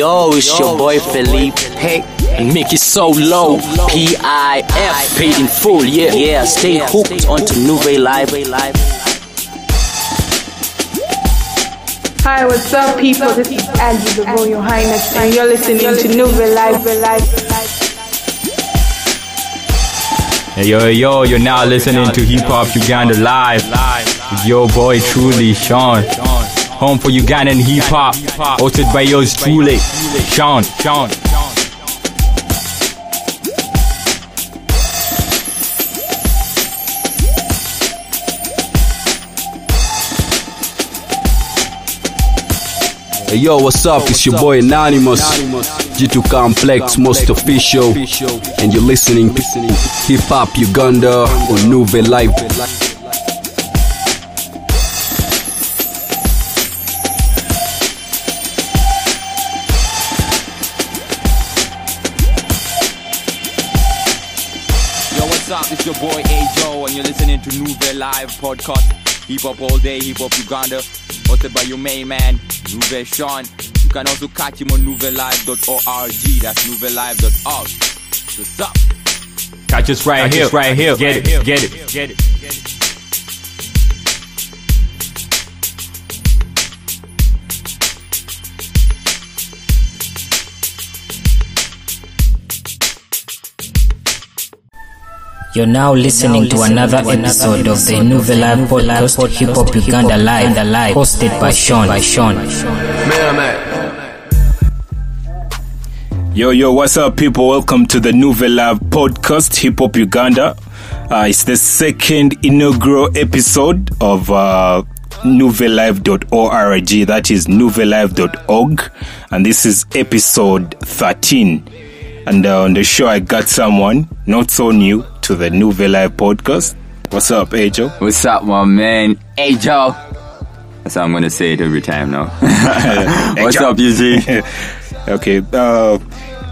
Yo, it's your boy Felipe. Hey, and make it so low. P I F, paid in full. Yeah, yeah. Stay hooked onto Nuvey Live. Hi, what's up, people? This is Angie, the Royal Highness, and you're listening to Nuvey Live. Hey, yo, yo, you're now listening to Hip Hop Uganda Live with your boy truly, Sean. Home for Ugandan hip hop, hosted by yours truly, Sean. Sean. Hey yo, what's up? It's your boy Anonymous, G2 Complex, most official, and you're listening to Hip Hop Uganda on Nuvey Live. Boy Ajo, and you're listening to Nuvey Live podcast. Hip hop all day, hip hop Uganda, hosted by your main man, Nuvey Sean. You can also catch him on nuveylive.org. That's nuveylive.org. What's up? Catch us right here, right here. get it Get it, get it, get it. You're now listening to another episode of the Nuvey podcast Hip Hop Uganda Live, hosted by Sean. By Sean. Yo, yo, what's up, people? Welcome to the Nuvey podcast, Hip Hop Uganda. Uh, it's the second inaugural episode of uh, nuveylive.org. That is nuveylive.org. And this is episode 13. And uh, on the show, I got someone not so new to the New Live podcast. What's up, Ajo? What's up, my man? Joe. That's how I'm gonna say it every time now. What's up, UG? okay, uh,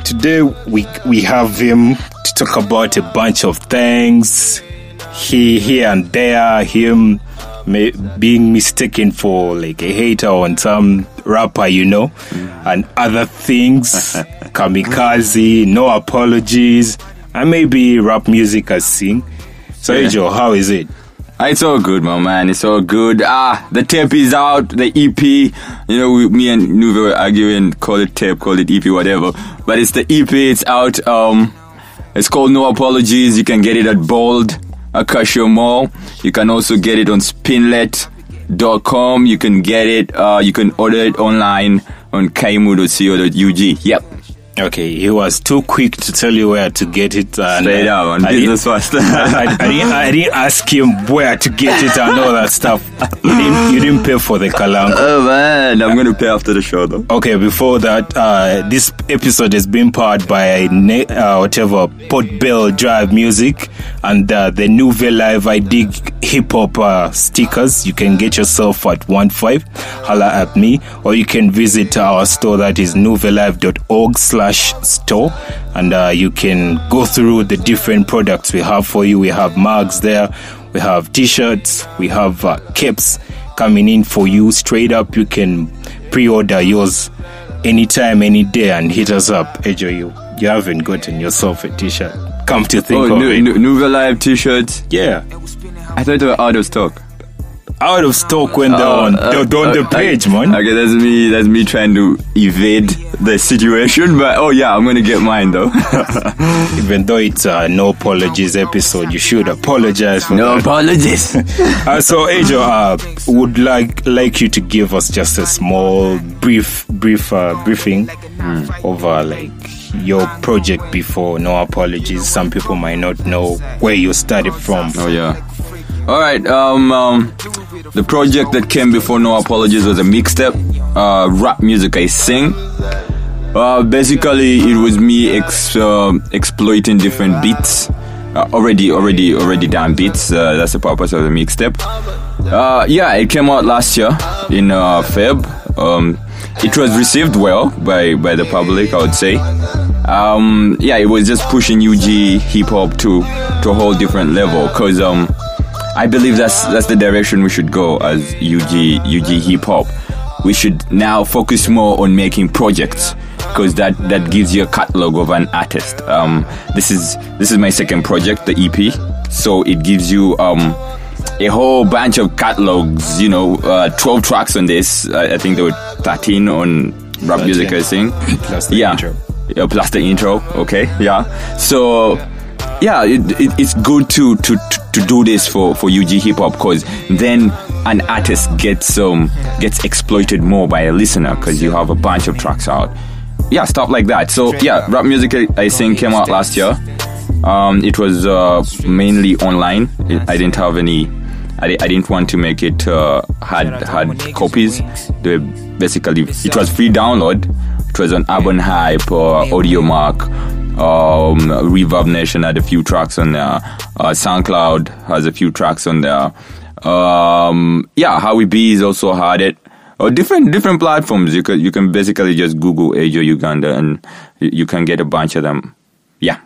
today we we have him to talk about a bunch of things. He here and there, him may, being mistaken for like a hater on some rapper, you know, and other things. Kamikaze, no apologies, and maybe rap music as sing. So, Yeah. Joe, how is it? Ah, It's all good, my man. It's all good. Ah, the tape is out. The EP. You know, we, me and Nuvey were arguing. Call it tape, call it EP, whatever. But it's the EP. It's out. Um, it's called No Apologies. You can get it at Bold, Acacia Mall. You can also get it on Spinlet.com. You can get it. Uh, you can order it online on kaymu.co.ug. Yep. Okay, he was too quick to tell you where to get it. And, Straight uh, up on I business first. I, I, didn't, I didn't ask him where to get it and all that stuff. You didn't, you didn't pay for the kalango. Oh man, I'm gonna pay after the show though. Okay, before that, uh, this episode has been powered by ne- uh, whatever Port Bell Drive Music and uh, the Nuvey Live I Dig Hip Hop uh, stickers. You can get yourself at one five. Holla at me, or you can visit our store that is nuveylive.org slash store, and uh, you can go through the different products we have for you. We have mugs there, we have t-shirts, we have uh, caps coming in for you straight up. You can pre-order yours anytime, any day, and hit us up. Ajo, you you haven't gotten yourself a t-shirt. Come to think Oh, of new, it, new, Nuvey Live t-shirts. yeah, I thought they were out of stock. Out of stock when they're Oh, on, uh, they're on the uh, page, okay, man. Okay, that's me. That's me trying to evade the situation. But oh yeah, I'm gonna get mine though. Even though it's a no apologies episode, you should apologize for no that. apologies. Uh, so, Ajo, uh, would like like you to give us just a small, brief, brief uh, briefing over like your project before. No apologies. Some people might not know where you started from. oh yeah. All right. Um, um, the project that came before No Apologies was a mixtape, uh, rap music I sing. Uh, basically, it was me ex- uh, exploiting different beats. Uh, already, already, already done beats. Uh, that's the purpose of the mixtape. Uh, yeah, it came out last year in Feb. Um, it was received well by by the public, I would say. Um, yeah, it was just pushing UG hip hop to to a whole different level. Cause um, I believe that's that's the direction we should go as UG UG hip hop. we should now focus more on making projects because that that gives you a catalog of an artist. Um, this is this is my second project, the EP. So it gives you um, a whole bunch of catalogs. You know, uh, twelve tracks on this. I, I think there were thirteen on rap music. I think. Plus the yeah. intro. Yeah, plus the intro. Okay. Yeah. So yeah, it, it, it's good to, to, to, do this for, for UG hip hop because then an artist gets um gets exploited more by a listener because you have a bunch of tracks out. Yeah, stuff like that. So yeah, rap music I, I think came out last year. Um, it was uh, mainly online. It, I didn't have any. I, I didn't want to make it uh, hard hard copies. They basically it was free download. It was on Urban Hype or Audiomack. Um, Reverb Nation had a few tracks on there. Uh, SoundCloud has a few tracks on there. Um, yeah, Howie B's also had it. Or different different platforms. You can you can basically just Google Ajo Uganda and you, can get a bunch of them. Yeah.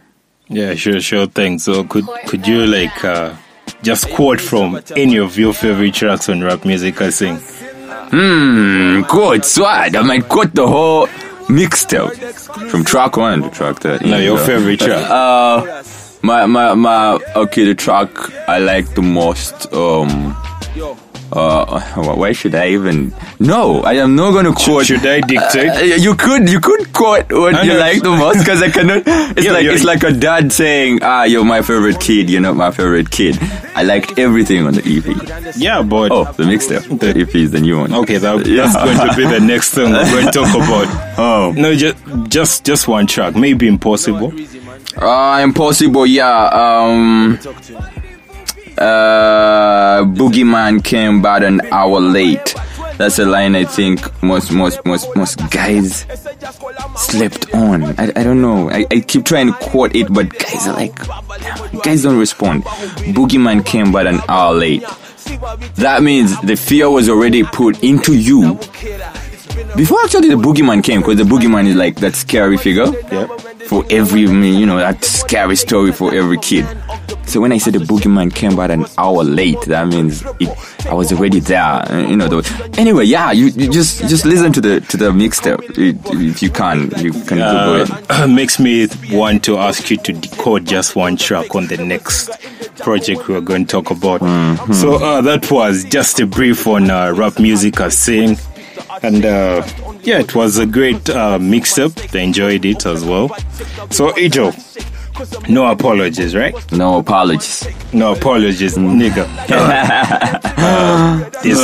Yeah, sure, sure thing. So could could you like uh, just quote from any of your favorite tracks on rap music I sing? Hmm, quote swag. I might quote the whole mixtape from track one to track thirteen. No, your favorite track. Uh, my my my. Okay, the track I like the most. Um, uh, why should I even? No, I am not going to quote. Should I dictate? Uh, you could you could quote what I you know. like the most because I cannot. It's Yeah, like yeah. it's like a dad saying, "Ah, you're my favorite kid. You're not my favorite kid." I liked everything on the EP. yeah, but Oh, the mixtape. The EP is the new one. okay, that, Yeah. that's going to be the next thing we're going to talk about. Oh, No, just just just one track, maybe impossible. uh, impossible. Yeah. Um. Uh, Boogeyman came about an hour late. That's a line I think most most most most guys slept on. I, I don't know. I, I keep trying to quote it, but guys are like, guys don't respond. Boogeyman came about an hour late. That means the fear was already put into you before actually the boogeyman came, because the boogeyman is like that scary figure for every, you know, that scary story for every kid. So when I said the boogeyman came about an hour late, that means it, I was already there. uh, You know. The, anyway, yeah, you, you just just listen to the to the mixtape if you can. You can Google it. Uh, makes me want to ask you to decode just one track on the next project we're going to talk about. Mm-hmm. So uh, that was just a brief on uh, rap music I sing, and uh, yeah, it was a great uh, mix-up. I enjoyed it as well. So Ajo, no apologies, right? No apologies. No apologies, Mm. nigga. Uh, this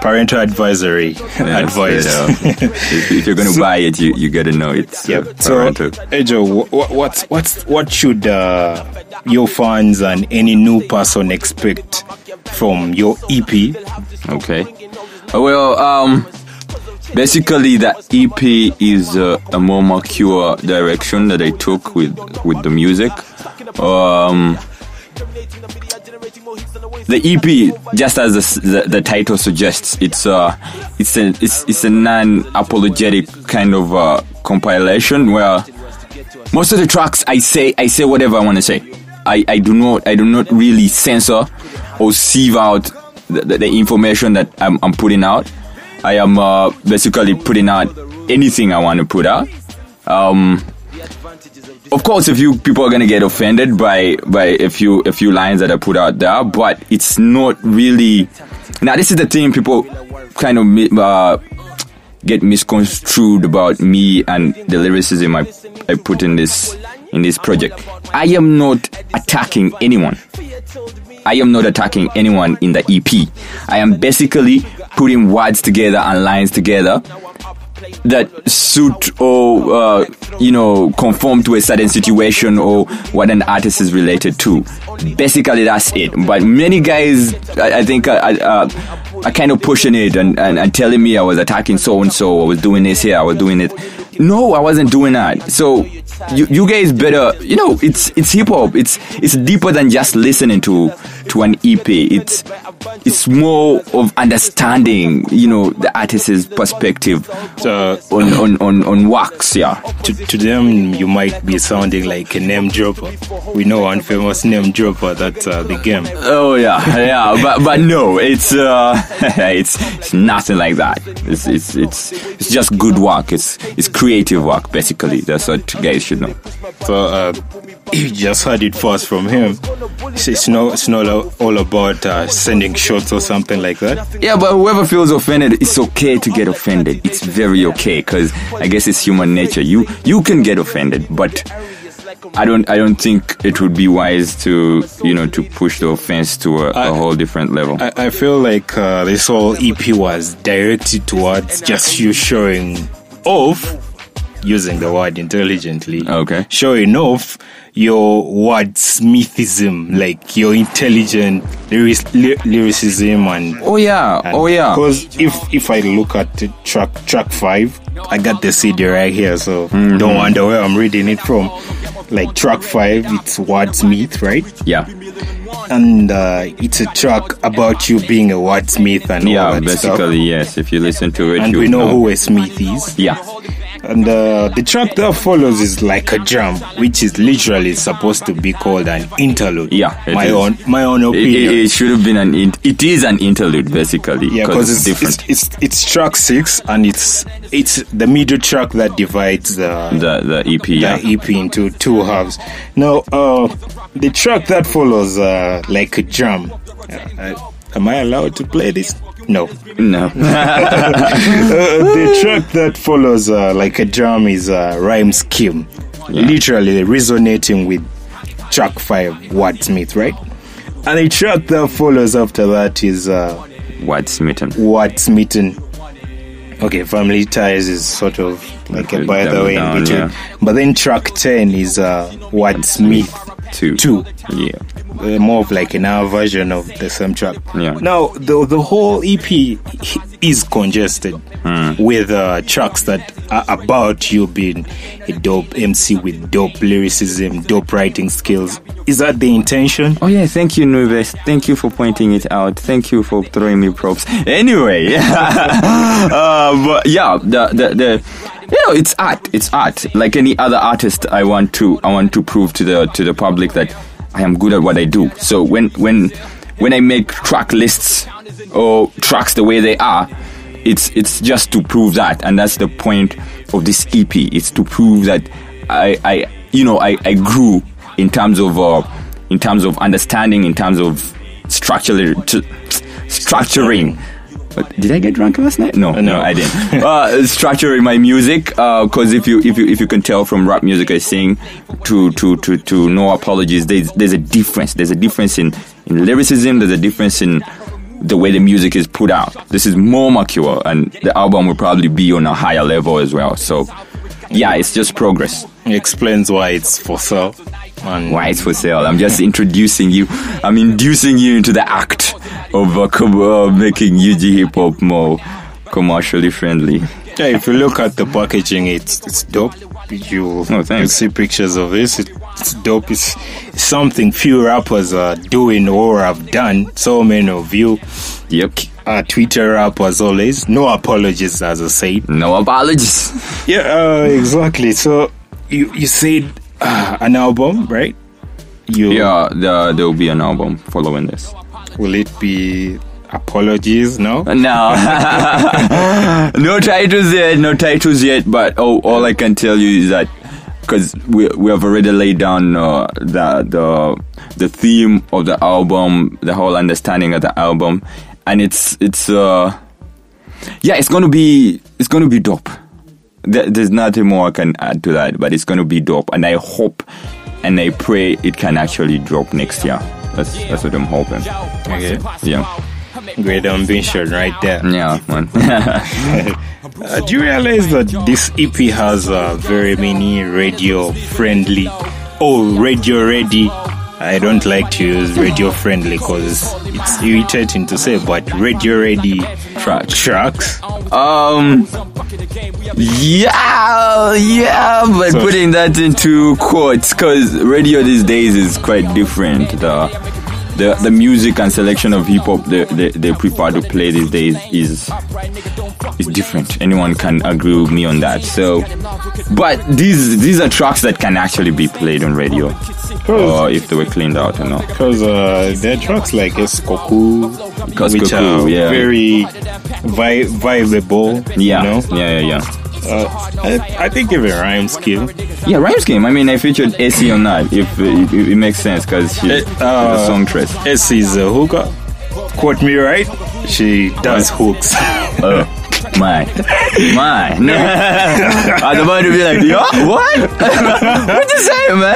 parental advisory advice. You know, if, if you're gonna buy it, you, you gotta know it. uh, Yep. So. Ajo, what, what's what's what should uh, your fans and any new person expect from your EP? Okay. Uh, Well, um, basically the EP is uh, a more mature direction that I took with with the music. Um, the EP, just as the, the, the title suggests, it's uh, it's a it's, it's a non-apologetic kind of uh, compilation where most of the tracks I say I say whatever I want to say. I, I do not I do not really censor or sieve out the, the, the information that I'm, I'm putting out. I am uh, basically putting out anything I want to put out. Um, of course, a few people are gonna get offended by by a few a few lines that I put out there, but it's not really. Now, this is the thing people kind of uh, get misconstrued about me and the lyricism I I put in this in this project. I am not attacking anyone. I am not attacking anyone in the EP. I am basically putting words together and lines together that suit or uh, you know conform to a certain situation or what an artist is related to. Basically, that's it. But many guys, I, I think, uh, uh, are kind of pushing it and, and, and telling me I was attacking so and so. I was doing this here. I was doing it. No, I wasn't doing that. So you, you guys better, you know, it's it's hip hop. It's it's deeper than just listening to to an EP. It's it's more of understanding, you know, the artist's perspective Uh, on, on, on, on wax, yeah. to, to them, you might be sounding like a name dropper. We know one famous name dropper, that's uh, the game. Oh yeah, yeah, but but no, it's uh, it's it's nothing like that. It's it's it's it's just good work. It's it's creative work basically. That's what guys should know. So uh, you just heard it first from him. It's, it's not, it's not all about uh, sending shots or something like that. Yeah, but whoever feels offended, it's okay to get offended. It's very okay because I guess it's human nature. You you can get offended, but I don't I don't think it would be wise to you know to push the offense to a, a whole different level. I, I feel like uh, this whole EP was directed towards just you showing off, using the word intelligently. Okay. Sure enough, your wordsmithism, like your intelligent lyric, ly- lyricism and. oh yeah, oh yeah. Because if if I look at track track five, I got the CD right here, so Mm-hmm. don't wonder where I'm reading it from. Like track five, it's wordsmith, right? Yeah, and uh, it's a track about you being a wordsmith and all yeah. that stuff. Basically, yes. If you listen to it, And we would know who a smith is. Yeah, And uh, the track that follows is like a jam, which is literally supposed to be called an interlude. Yeah, it my is. own my own opinion. it, it should have been an. In, it is an interlude, basically. yeah, because it's, different. it's it's it's track six, and it's it's the middle track that divides the the the EP. Yeah. the EP into two halves. Now, uh, the track that follows, uh, like a drum. Uh, uh, am I allowed to play this? No. No. Uh, the track that follows, uh, like a drum, is a rhyme scheme, literally resonating with track five, Wordsmith, right? And the track that follows after that is uh, Wordsmitten. Wordsmitten. Okay, Family Ties is sort of like a by the double way in between. yeah. But then track 10 is uh, Wordsmith Two. 2 Yeah. Uh, more of like an hour version of the same track. Yeah. Now the the whole EP is congested with uh, tracks that are about you being a dope MC with dope lyricism, dope writing skills. Is that the intention? Oh yeah, thank you, Nuves. Thank you for pointing it out. Thank you for throwing me props. Anyway, uh, but yeah, the the the. You know, it's art. It's art. Like any other artist, I want to I want to prove to the to the public that I am good at what I do. So when when when I make track lists or tracks the way they are, it's it's just to prove that, and that's the point of this EP. It's to prove that I I you know I I grew in terms of uh, in terms of understanding, in terms of structure, structuring. But did I get drunk last night? No, no, I didn't. uh, structuring my music, because if you if you if you can tell from rap music I sing to to to to no apologies, there's there's a difference. There's a difference in in lyricism. There's a difference in the way the music is put out. This is more mature, and the album will probably be on a higher level as well. So, yeah, it's just progress. Explains why it's for sale. And Why it's for sale? I'm just introducing you. I'm inducing you into the act of uh, com- uh, making UG hip hop more commercially friendly. Yeah, if you look at the packaging, it's it's dope. You Oh, you see pictures of this. It, it's dope. It's, something few rappers are doing or have done. So many of you, Yep. uh, Twitter rappers always. No apologies, as I said. No apologies. Yeah, uh, exactly. So you you said uh, an album, right? You Yeah, the, there will be an album following this. will it be apologies? No. No, no titles yet. No titles yet. But oh, all I can tell you is that because we we have already laid down uh, the the the theme of the album, the whole understanding of the album, and it's it's uh yeah, it's gonna be it's gonna be dope. There, there's nothing more I can add to that, but it's gonna be dope, and I hope and I pray it can actually drop next year. That's that's what I'm hoping. Okay. Yeah, Great ambition, right there. yeah, man. Uh, do you realize that this EP has uh, very many radio friendly, oh, radio ready? I don't like to use radio friendly because it's irritating to say, but radio ready Track. tracks. Um. Yeah, yeah, but So- putting that into quotes, because radio these days is quite different. The the the music and selection of hip hop they, they, they prefer to play these days is is different. Anyone can agree with me on that. So, but these these are tracks that can actually be played on radio, or if they were cleaned out or not. Because uh, there are tracks like Eskoku, Because which are yeah, very vi- viable. yeah, You know? yeah, yeah, yeah. Uh, I, I think even Rhyme scheme. Yeah, Rhyme Scheme. I mean, I featured AC on that. If it, it, it makes sense because she's Eh, uh, a songstress. S is a hooker. Quote me right. She does hooks. Oh, my, my. No. I was about to be like, yeah, what? what you say, man?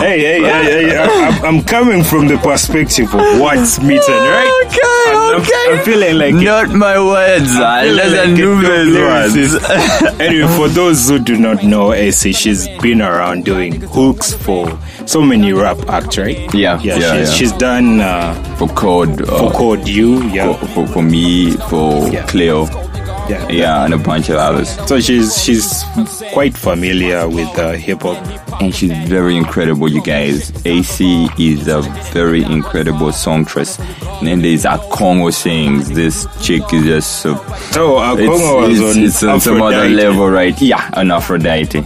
hey, hey, hey, hey, I, I'm- I'm coming from the perspective of what's meeting, right? Okay, I'm- okay. I'm feeling like it. Not my words, That's a like it, new no words. anyway, for those who do not know AC, she's been around doing hooks for so many rap acts, right? Yeah, yeah. yeah, she's, yeah. she's done uh, For code, uh, for Code U, yeah, for, for, for me, for Yeah. Cleo, yeah, yeah, and a bunch of others. So she's she's quite familiar with uh, hip hop. And she's very incredible, you guys. AC is a very incredible songstress. And then there's a Congo sings. This chick is just so. So It's, was it's, on, it's on some other level, right? Yeah, an Aphrodite.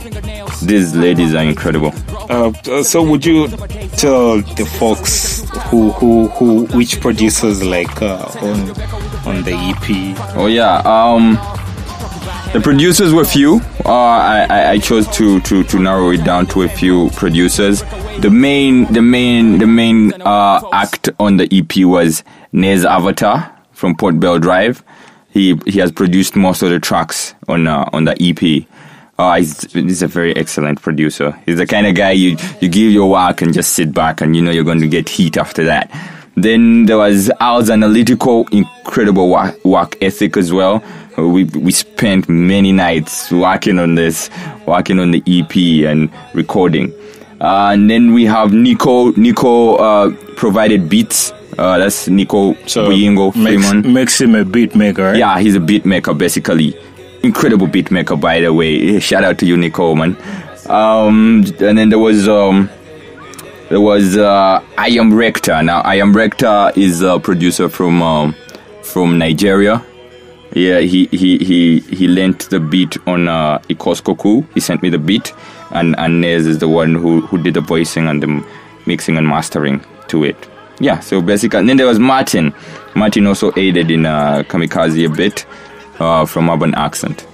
These ladies are incredible. Uh, so would you tell the folks who who who which producers like uh, on on the EP? Oh yeah. Um, the producers were few. Uh, I, I I chose to, to to narrow it down to a few producers. The main the main the main uh, act on the EP was Nez Avatar from Port Bell Drive. He he has produced most of the tracks on uh, on the EP. Uh, he's, he's a very excellent producer. He's the kind of guy you you give your work and just sit back and you know you're going to get heat after that. Then there was Al's analytical, incredible work, work ethic as well. We we spent many nights working on this, working on the EP and recording. Uh, and then we have Nico. Nico uh, provided beats. Uh, that's Nico Buyingo makes, Freeman. makes him a beat maker, right? Yeah, he's a beat maker basically. Incredible beat maker, by the way. Shout out to you, Nico, man. Um, and then there was um, there was uh, I am Rector. Now I am Rector is a producer from um, from Nigeria. Yeah, he he he he lent the beat on uh, Ikoskoku. He sent me the beat, and and Nez is the one who who did the voicing and the mixing and mastering to it. Yeah, so basically, and then there was Martin. Martin also aided in uh, Kamikaze a bit uh, from Urban Accent.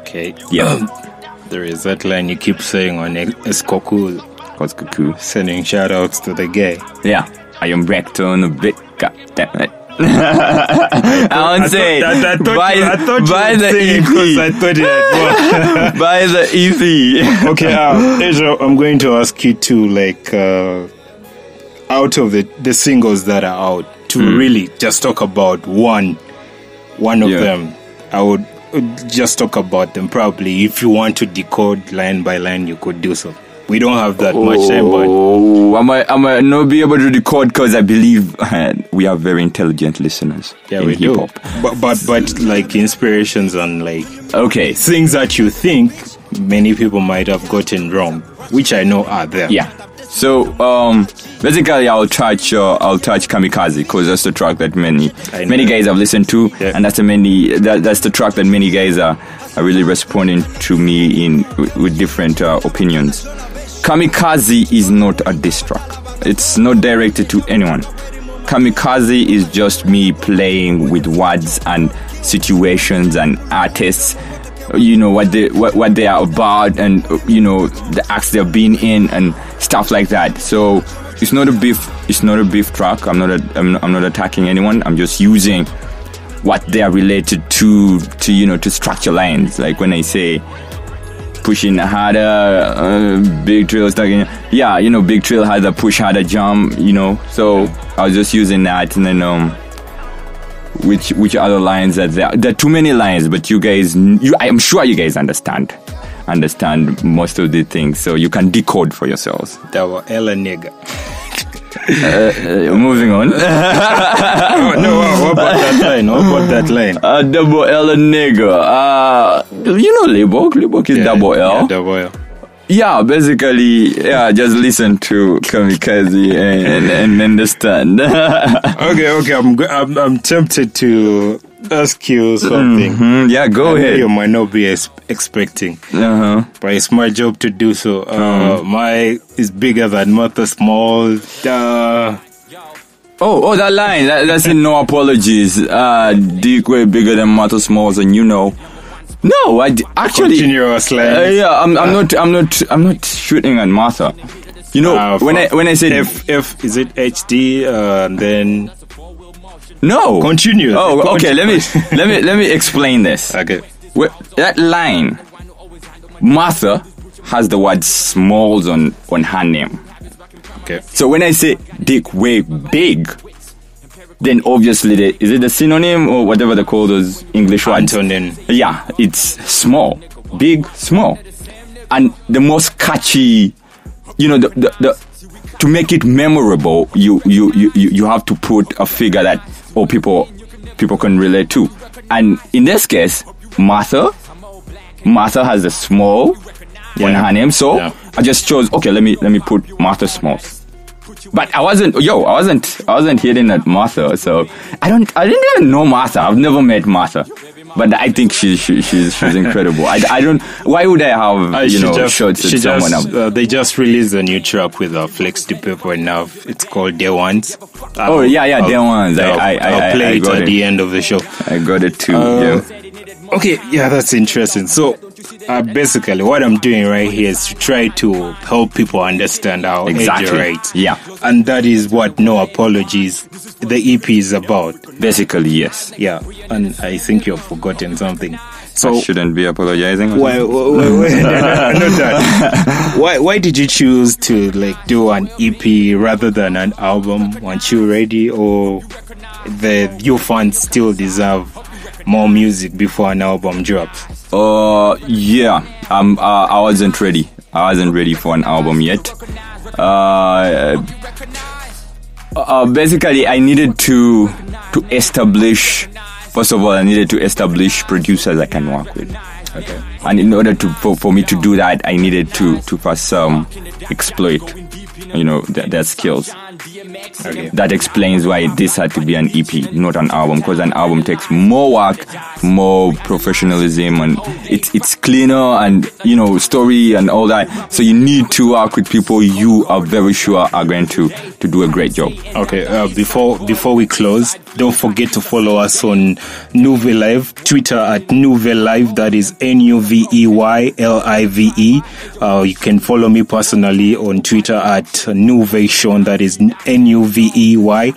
Okay. Yeah, There is that line you keep saying on Eskoku, Ikoskoku. sending shout outs to the gay. Yeah, I am Rector on a bit. God damn it. I won't say I thought, you, I thought you the say it 'cause I thought it had buy the EP. okay, uh, Asia, I'm going to ask you to like uh, out of the the singles that are out to really just talk about one one of Yeah. them. I would uh, just talk about them probably. If you want to decode line by line, you could do so. We don't have that much time, but Oh, I might, I might not be able to record because I believe uh, we are very intelligent listeners yeah, in we hip do. But but but like inspirations and like Okay, things that you think many people might have gotten wrong, which I know are there. yeah. So um, basically, I'll touch uh, I'll touch Kamikaze because that's the track that many many guys have listened to, Yeah. and that's the many that, that's the track that many guys are, are really responding to me in with, with different uh, opinions. Kamikaze is not a diss track. It's not directed to anyone. Kamikaze is just me playing with words and situations and artists. You know what they what, what they are about and you know the acts they've been in and stuff like that. So it's not a beef. It's not a beef track. I'm not. A, I'm, I'm not attacking anyone. I'm just using what they are related to to you know to structure lines. Like when I say pushing harder, uh, big trail in. Yeah, you know, big trail has a push harder jump. You know, so I was just using that, and then um, which which other lines are there? There are too many lines, but you guys, you I'm sure you guys understand understand most of the things, so you can decode for yourselves. That were Ella nigga. Uh, moving on. Oh, no, what, about that line? What about that line? Uh, double L nigga. Uh, you know Libok. Libok is double L. Yeah, double L. yeah, basically, yeah, just listen to Kamikaze and, and understand. Okay, okay. I'm, I'm I'm tempted to ask you something. Mhm, yeah, go I ahead. You might not be ex- expecting, Uh-huh. but it's my job to do so. Uh, Mm-hmm. My is bigger than Martha Small. Uh, Oh, oh, that line. That, that's in No Apologies. Uh, Dick way bigger than Martha Smalls, and you know. No, I d- actually. continuous line. Uh, yeah, I'm, I'm not. I'm not. I'm not shooting at Martha. You know, Uh, when I when I said F F is it HD? Uh, and then no, Continue. Oh, okay. Let me let me let me explain this. okay. That line, Martha has the word Smalls on on her name. Okay. So when I say dick way big, then obviously the, is it the synonym or whatever they call those English words? Antonym. Yeah, it's small, big, small, and the most catchy. You know, the, the, the to make it memorable, you, you you you you have to put a figure that oh people people can relate to, and in this case, Martha, Martha has a small Yeah. her name, so Yeah. I just chose okay. Let me let me put Martha Small. But I wasn't, yo, I wasn't, I wasn't hitting at Martha. So I don't, I didn't even know Martha. I've never met Martha, but I think she's she, she's she's incredible. I, I don't. Why would I have Uh, you know just, shots she at someone just, uh, they just released a new track with uh, Flex D'Paper now. It's called Day Ones. Oh, yeah, yeah, Day Ones. I- I'll, I- I- I'll play I it at it. the end of the show. I got it too. Uh, yeah. Okay, yeah, that's interesting. So, uh, basically, what I'm doing right here is to try to help people understand how Exactly. Writes. Yeah. And that is what No Apologies, the EP is about. Basically, yes. Yeah. And I think you've forgotten something. I So, shouldn't be apologizing. why, why, why, that. Why, why did you choose to like do an EP rather than an album? Weren't you ready, or the your fans still deserve more music before an album drops? Uh, yeah. Um, uh, I wasn't ready. I wasn't ready for an album yet. Uh, uh, basically, I needed to to establish. First of all, I needed to establish producers I can work with. Okay. And in order to for, for me to do that, I needed to to first um, exploit, you know, their, their skills. Okay. That explains why this had to be an EP, not an album, because an album takes more work, more professionalism, and it's it's cleaner and you know story and all that. So you need to work with people you are very sure are going to to do a great job. Okay, uh, before before we close, don't forget to follow us on Nuvey Live, Twitter at Nuvey Live. That is N U V E Y L I V E. Uh, you can follow me personally on Twitter at Nuvey Sean. That is N U V E Y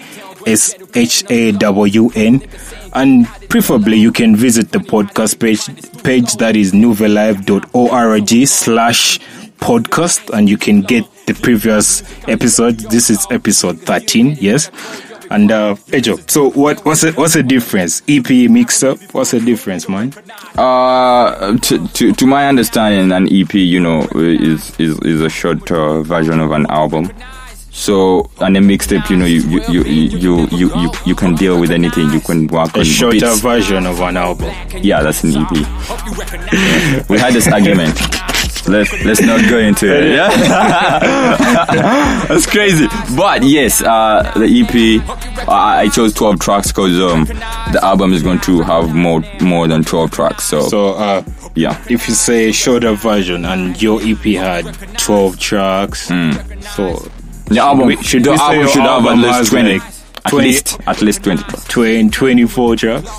S H A W N. And preferably, you can visit the podcast page page that is nuveylive.org slash podcast and you can get the previous episode. This is episode 13, yes. And uh Ajo, so what what's the what's the difference? EP mix up, what's the difference, man? Uh, to, to to my understanding, an EP, you know, is is is a short uh, version of an album. So, and a mixtape, you know, you you, you you you you you can deal with anything. You can work A on shorter version of an album. Yeah, that's an EP. we had this argument. Let's let's not go into it. Yeah, that's crazy. But yes, uh, the EP. I, I chose twelve tracks because um, the album is going to have more more than twelve tracks. So, So uh yeah, if you say shorter version and your EP had 12 tracks, so the album we- should the album should have at least twenty. like, at least at least twenty tracks. 20, 24 tracks?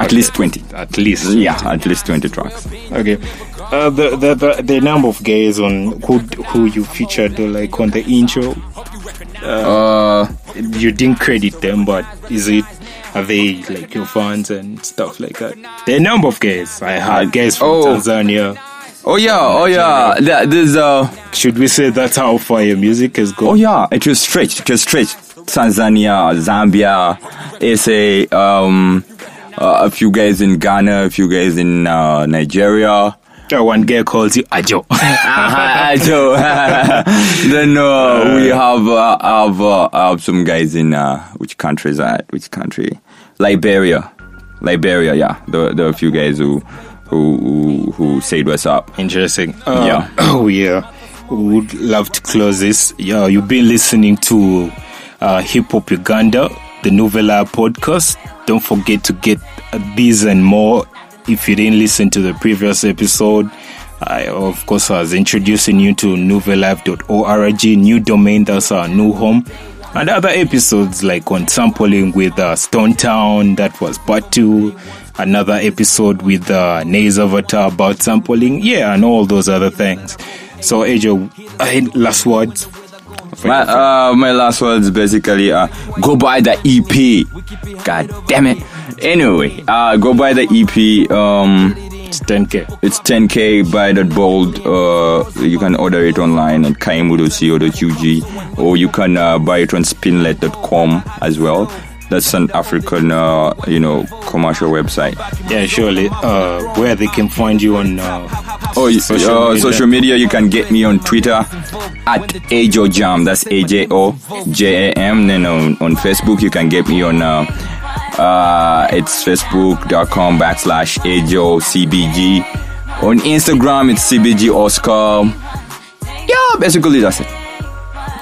At least twenty. At least. Yeah, at least twenty tracks. Okay. Uh, the, the the the number of guys on who who you featured uh, like on the intro, Uh, you didn't credit them, but is it are they like your fans and stuff like that? The number of guys I had guys from oh. Tanzania. oh yeah, oh yeah. There- There's uh. Should we say that's how far your music has gone? Oh yeah, it was stretched. It was stretched. Tanzania, Zambia, SA, um, uh, a few guys in Ghana, a few guys in uh, Nigeria. Uh, one guy calls you Ajo. Uh-huh, so, then uh, we have uh, have uh, have some guys in uh, which country is that? Which country? Liberia, Liberia. Yeah, there, there are a few guys who who who, who said what's up. Interesting. Uh, Yeah. Oh yeah. We would love to close this. Yeah, you've been listening to uh, Hip Hop Uganda, the Novella podcast. Don't forget to get uh, these and more. If you didn't listen to the previous episode, I of course was introducing you to novelife.org, new domain. That's our new home. And other episodes like on sampling with uh, Stone Town, that was part two. Another episode with uh, Nez Avatar about sampling, yeah, and all those other things. So, Ajo, last words. My uh, my last words basically uh, go buy the EP. God damn it. Anyway, uh, go buy the EP. Um, It's 10k. It's 10k Buy that bold. Uh, you can order it online at kaymu.co.ug or you can uh, buy it on spinlet.com as well. That's an African, uh, you know, commercial website. Yeah, surely. Uh, where they can find you on uh, Oh, social uh, media. social media. You can get me on Twitter at AjoJam. That's A J O J A M. Then on, on Facebook, you can get me on. Uh, it's facebook.com backslash Ajo CBG. On Instagram, it's CBG Oscar. Yeah, basically that's it.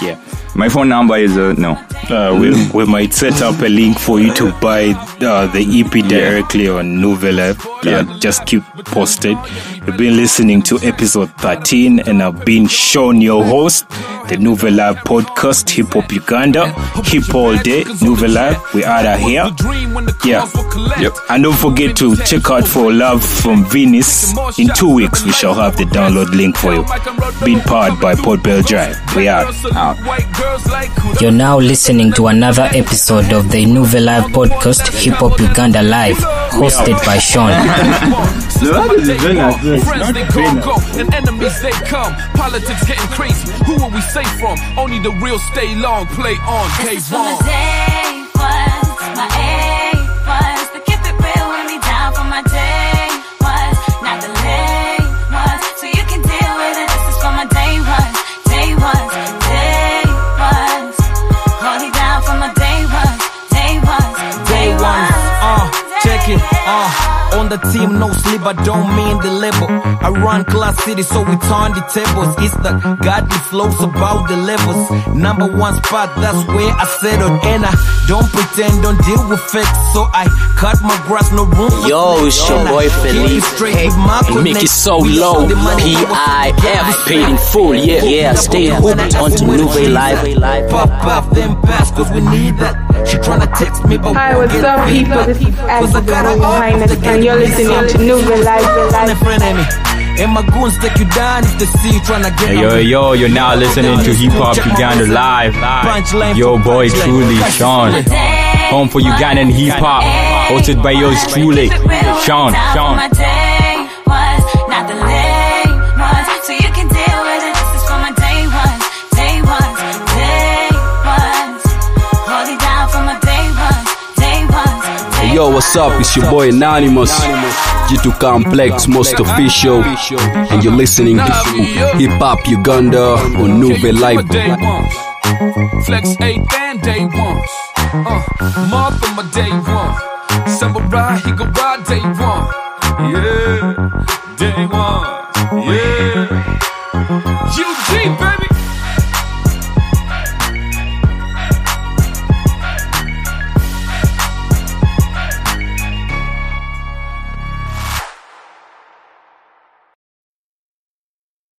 Yeah. My phone number is uh, no. Uh, we, we might set up a link for you to buy uh, the EP directly on Novella. Uh, Yeah. Just keep posted. You've been listening to episode 13, and I've been Sean, your host, the Novella podcast, Hip Hop Uganda, Hip All Day, Novella. We are out here. Yeah. Yep. And don't forget to check out For Love from Venus. In two weeks, we shall have the download link for you. Being powered by Port Bell Drive. We are out. You're now listening to another episode of the Nuvey Live podcast, Hip Hop Uganda Live, hosted by Sean. Friends they go go and enemies they come. Politics getting crazy. Who will we save from? Only the real stay long. Play on. Day This is from one. The team, no sleep, I don't mean the label. I run class city, so we turn the tables. It's the godly flows about the levels. Number one spot, that's where I settled. And I don't pretend, don't deal with fakes. So I cut my grass, no room Yo, snakes. it's your And I boy keep Felipe. Hey, with my make it connects. so We low. saw the money, P I F, paid in full. Yeah, yeah. Stay hooked onto Nuvey Live. Pop off them pass, cause we need that. She tryna text me, but Hi, we what's get up, people? back. This is Cause I Angela, Your off Highness, the and you're listening to Nuvey Live, And Live. a friend of me. And my goons take you down if they see you tryna get Yo, on yo, you're now listening to Hip Hop Uganda Live. Your boy truly, Sean. Home for Ugandan hip hop. Hosted by yours truly, Sean. Sean. Yo, what's up? It's your boy Anonymous, G2 Complex, most official, and you're listening to Hip Hop Uganda on day ones. Flex eight and day ones. Uh, on my day one. Samurai, he go ride day one. Yeah, day one. Yeah. UG, baby.